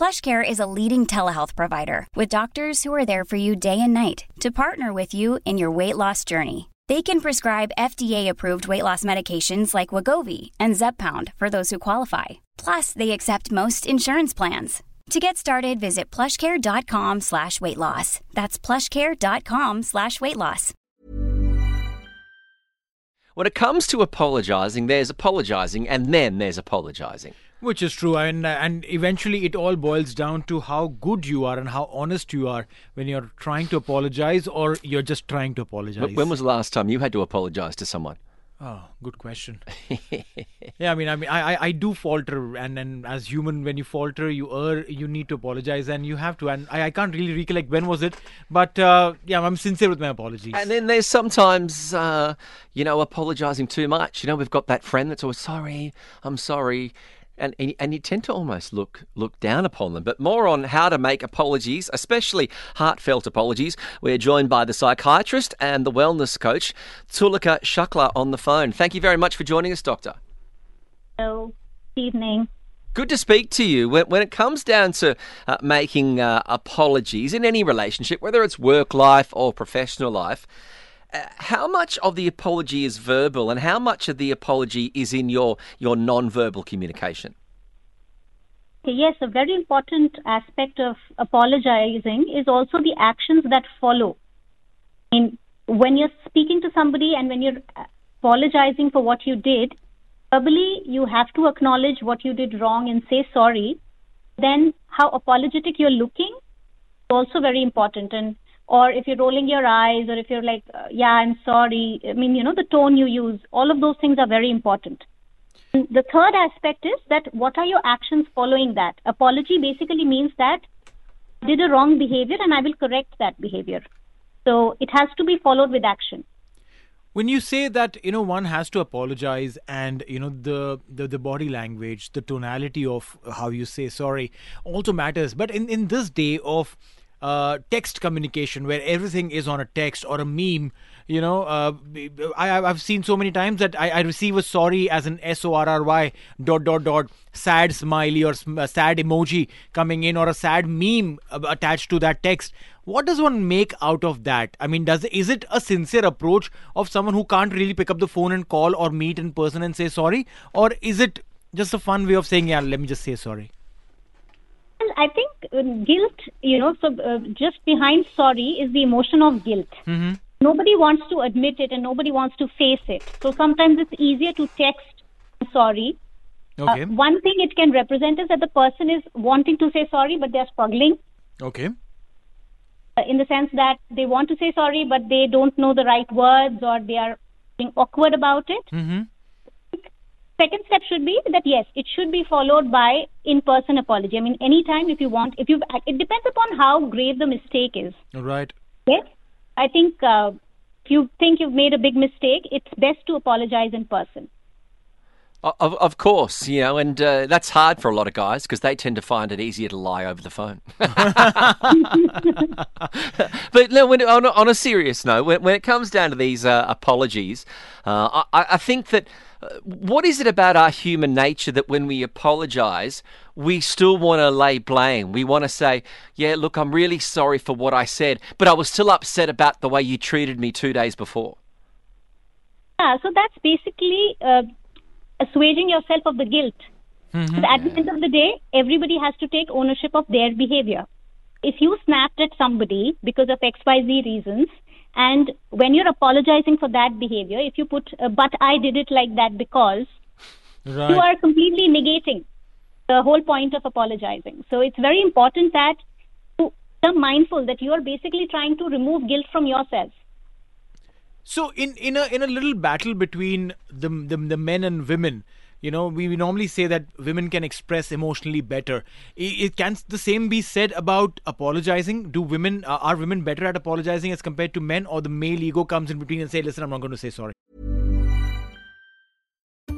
PlushCare is a leading telehealth provider with doctors who are there for you day and night to partner with you in your weight loss journey. They can prescribe FDA-approved weight loss medications like Wegovy and Zepbound for those who qualify. Plus, they accept most insurance plans. To get started, visit plushcare.com slash weight loss. That's plushcare.com slash weight loss. When it comes to apologizing, there's apologizing and then there's apologizing. Which is true, and and eventually it all boils down to how good you are and how honest you are when you're trying to apologize or you're just trying to apologize. When was the last time you had to apologize to someone? Oh, good question. yeah, I mean, I mean, I, I, I do falter, and then as human, when you falter, you err, you need to apologize, and you have to. And I, I can't really recollect when was it, but uh, yeah, I'm sincere with my apologies. And then there's sometimes, uh, you know, apologizing too much. You know, we've got that friend that's always sorry, I'm sorry. And, and, you tend to almost look look down upon them. But more on how to make apologies, especially heartfelt apologies. We're joined by the psychiatrist and the wellness coach, Tulika Shukla, on the phone. Thank you very much for joining us, Doctor. Hello. Evening. Good to speak to you. When, when it comes down to uh, making uh, apologies in any relationship, whether it's work life or professional life, uh, how much of the apology is verbal and how much of the apology is in your, your non-verbal communication? Yes, a very important aspect of apologizing is also the actions that follow. I mean, when you're speaking to somebody and when you're apologizing for what you did, verbally you have to acknowledge what you did wrong and say sorry. Then how apologetic you're looking is also very important. And or if you're rolling your eyes or if you're like, yeah, I'm sorry. I mean, you know, the tone you use, all of those things are very important. And The third aspect is that what are your actions following that? Apology basically means that I did a wrong behavior and I will correct that behavior. So it has to be followed with action. when you say that you know one has to apologize and you know the, the the body language the tonality of how you say sorry also matters but in in this day of uh, text communication where everything is on a text or a meme you know uh, I, i've seen so many times that I, I receive a sorry as an s-o-r-r-y dot dot dot sad smiley or a sad emoji coming in or a sad meme uh, attached to that text. What does one make out of that? I mean does is it a sincere approach of someone who can't really pick up the phone and call or meet in person and say sorry? Or is it just a fun way of saying yeah let me just say sorry I think uh, guilt, you know, so uh, just behind sorry is the emotion of guilt. mm-hmm. Nobody wants to admit it and nobody wants to face it. So sometimes it's easier to text sorry. okay Uh, one thing it can represent is that the person is wanting to say sorry, but they're struggling okay uh, in the sense that they want to say sorry, but they don't know the right words or they are being awkward about it. mm-hmm. Second step should be that yes, it should be followed by in-person apology. I mean, anytime if you want, if you, it depends upon how grave the mistake is. all right Yes, I think uh, if you think you've made a big mistake, it's best to apologize in person. Of, of course, you know, and uh, that's hard for a lot of guys because they tend to find it easier to lie over the phone. but no, when, on, a, on a serious note, when, when it comes down to these uh, apologies, uh, I, I think that what is it about our human nature that when we apologize, we still want to lay blame? We want to say, yeah, look, I'm really sorry for what I said, but I was still upset about the way you treated me two days before. Yeah, so that's basically uh, assuaging yourself of the guilt. But at the end of the day, everybody has to take ownership of their behavior. If you snapped at somebody because of XYZ reasons, and when you're apologizing for that behavior, if you put, uh, but I did it like that because, Right. you are completely negating the whole point of apologizing. So it's very important that you are mindful that you are basically trying to remove guilt from yourself. So in in a in a little battle between the the, the men and women, you know, we, normally say that women can express emotionally better. I- It, can the same be said about apologizing? Do women uh, are women better at apologizing as compared to men, or the male ego comes in between and say, "Listen, I'm not going to say sorry."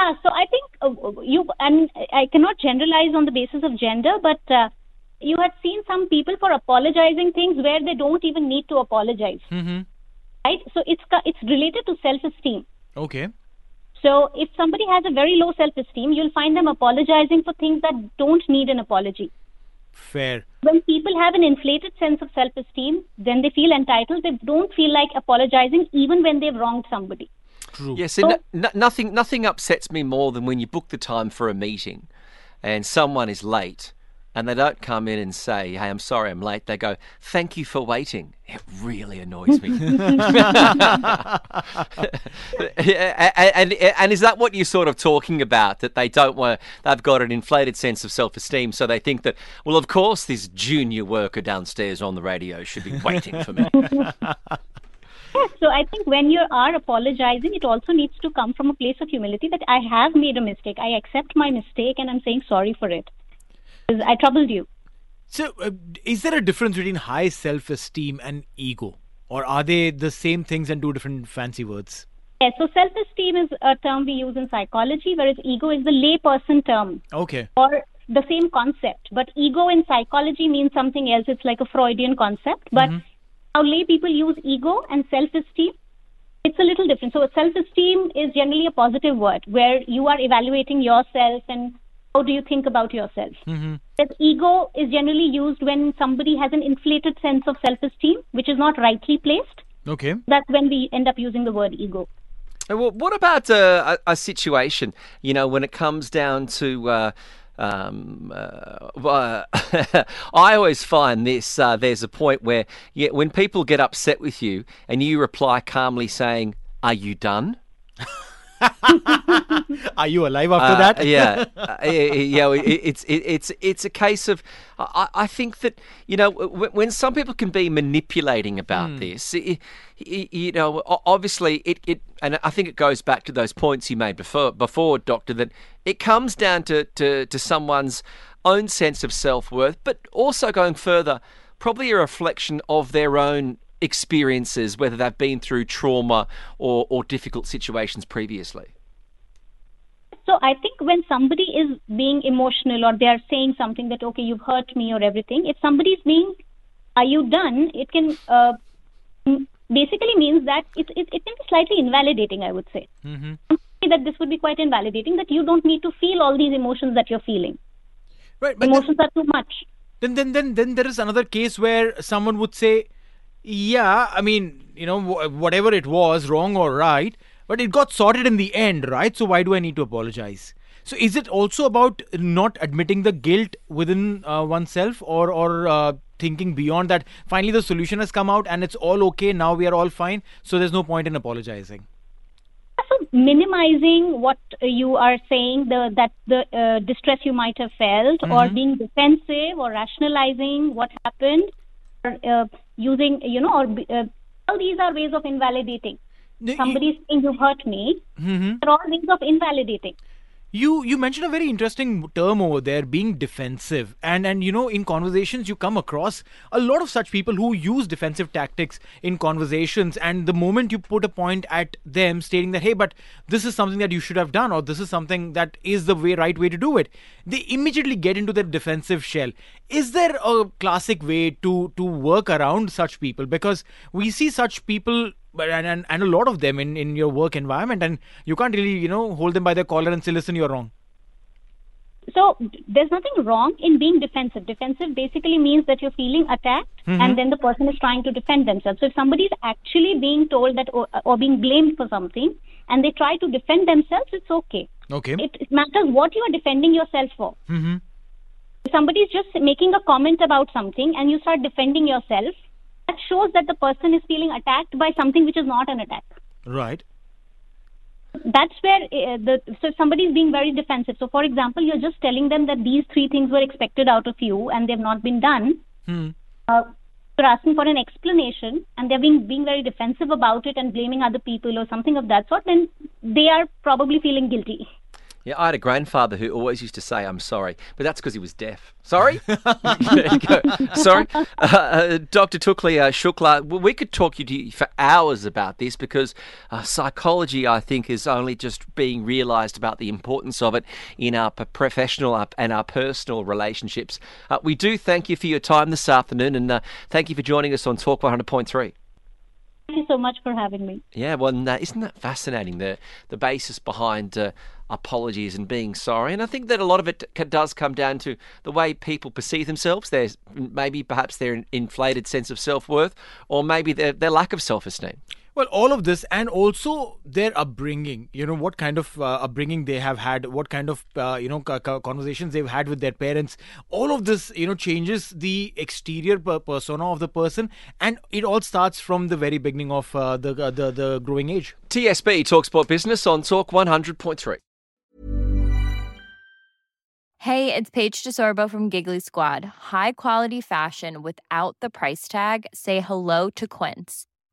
Yeah, so I think uh, you, I mean, I cannot generalize on the basis of gender, but uh, you had seen some people for apologizing things where they don't even need to apologize, Mm-hmm. right? So it's it's related to self-esteem. Okay. So if somebody has a very low self-esteem, you'll find them apologizing for things that don't need an apology. Fair. When people have an inflated sense of self-esteem, then they feel entitled. They don't feel like apologizing even when they've wronged somebody. True. Yes, and no, nothing nothing upsets me more than when you book the time for a meeting, and someone is late, and they don't come in and say, "Hey, I'm sorry, I'm late." They go, "Thank you for waiting." It really annoys me. and, and and is that what you're sort of talking about? That they don't want, they've got an inflated sense of self-esteem, so they think that, well, of course, this junior worker downstairs on the radio should be waiting for me. Yes, so I think when you are apologizing, it also needs to come from a place of humility that I have made a mistake. I accept my mistake and I'm saying sorry for it. I troubled you. So, uh, is there a difference between high self-esteem and ego, or are they the same things and two different fancy words? Yes, so self esteem is a term we use in psychology, whereas ego is the layperson term Okay. or the same concept. But ego in psychology means something else. It's like a Freudian concept. But how lay people use ego and self esteem, it's a little different. So self esteem is generally a positive word where you are evaluating yourself and how do you think about yourself. Whereas ego is generally used when somebody has an inflated sense of self esteem, which is not rightly placed. Okay. That's when we end up using the word ego. Well, what about uh, a, a situation, you know, when it comes down to. Uh, um, uh, I always find this. Uh, there's a point where, yeah, when people get upset with you, and you reply calmly saying, "Are you done?" Are you alive after Uh, that? yeah, uh, yeah, it, it's it, it's it's a case of I, I think that you know when, when some people can be manipulating about this, i- i- you know, obviously it, it and I think it goes back to those points you made before before Doctor that it comes down to to, to someone's own sense of self worth, but also going further, probably a reflection of their own experiences, whether they've been through trauma or, or difficult situations previously. So I think when somebody is being emotional or they are saying something that okay you've hurt me or everything, if somebody is being are you done? It can uh, basically means that it, it it can be slightly invalidating. I would say that this would be quite invalidating that you don't need to feel all these emotions that you're feeling. Right. But then, Emotions are too much. then, then, then, then there is another case where someone would say, "Yeah, I mean, you know whatever it was, wrong or right, but it got sorted in the end, right? So why do I need to apologize? So is it also about not admitting the guilt within uh, oneself, or or uh, thinking beyond that? Finally, the solution has come out and it's all okay. Now we are all fine. So there's no point in apologizing. So minimizing what you are saying, the that the uh, distress you might have felt, or being defensive, or rationalizing what happened, or uh, using you know, or uh, all these are ways of invalidating. No, Somebody's saying you've hurt me. Mhm. They're all ways of invalidating. You you mentioned a very interesting term over there, being defensive, and and you know in conversations you come across a lot of such people who use defensive tactics in conversations, and the moment you put a point at them, stating that hey, but this is something that you should have done, or this is something that is the way right way to do it, they immediately get into their defensive shell. Is there a classic way to to work around such people? Because we see such people but and, and, and a lot of them in, in your work environment and you can't really you know hold them by their collar and say listen you're wrong So there's nothing wrong in being defensive. Defensive basically means that you're feeling attacked, and then the person is trying to defend themselves. So if somebody is actually being told that or, or being blamed for something, and they try to defend themselves, it's okay. okay It, it matters what you are defending yourself for. mm-hmm. If somebody is just making a comment about something, and you start defending yourself, shows that the person is feeling attacked by something which is not an attack. right that's where uh, the so somebody is being very defensive so for example you're just telling them that these three things were expected out of you and they've not been done hmm. uh, you're asking for an explanation and they're being being very defensive about it and blaming other people or something of that sort then they are probably feeling guilty Yeah, I had a grandfather who always used to say, I'm sorry, but that's because he was deaf. Sorry? there you go. Sorry. Uh, uh, Dr. Tukli uh, Shukla, we could talk to you for hours about this because uh, psychology, I think, is only just being realised about the importance of it in our professional and our personal relationships. Uh, we do thank you for your time this afternoon and uh, thank you for joining us on Talk 100.3. thank you so much for having me Yeah, well, isn't that fascinating? The the basis behind uh, apologies and being sorry, and I think that a lot of it does come down to the way people perceive themselves. There's maybe perhaps their inflated sense of self worth, or maybe their their lack of self esteem. Well all of this and also their upbringing you know what kind of uh, upbringing they have had what kind of uh, you know co- co- conversations they've had with their parents all of this you know changes the exterior per- persona of the person and it all starts from the very beginning of uh, the, the the growing age TSB Talksport Business on Talk 100.3. Hey, it's Paige DeSorbo from Giggly Squad. High quality fashion without the price tag. Say hello to Quince.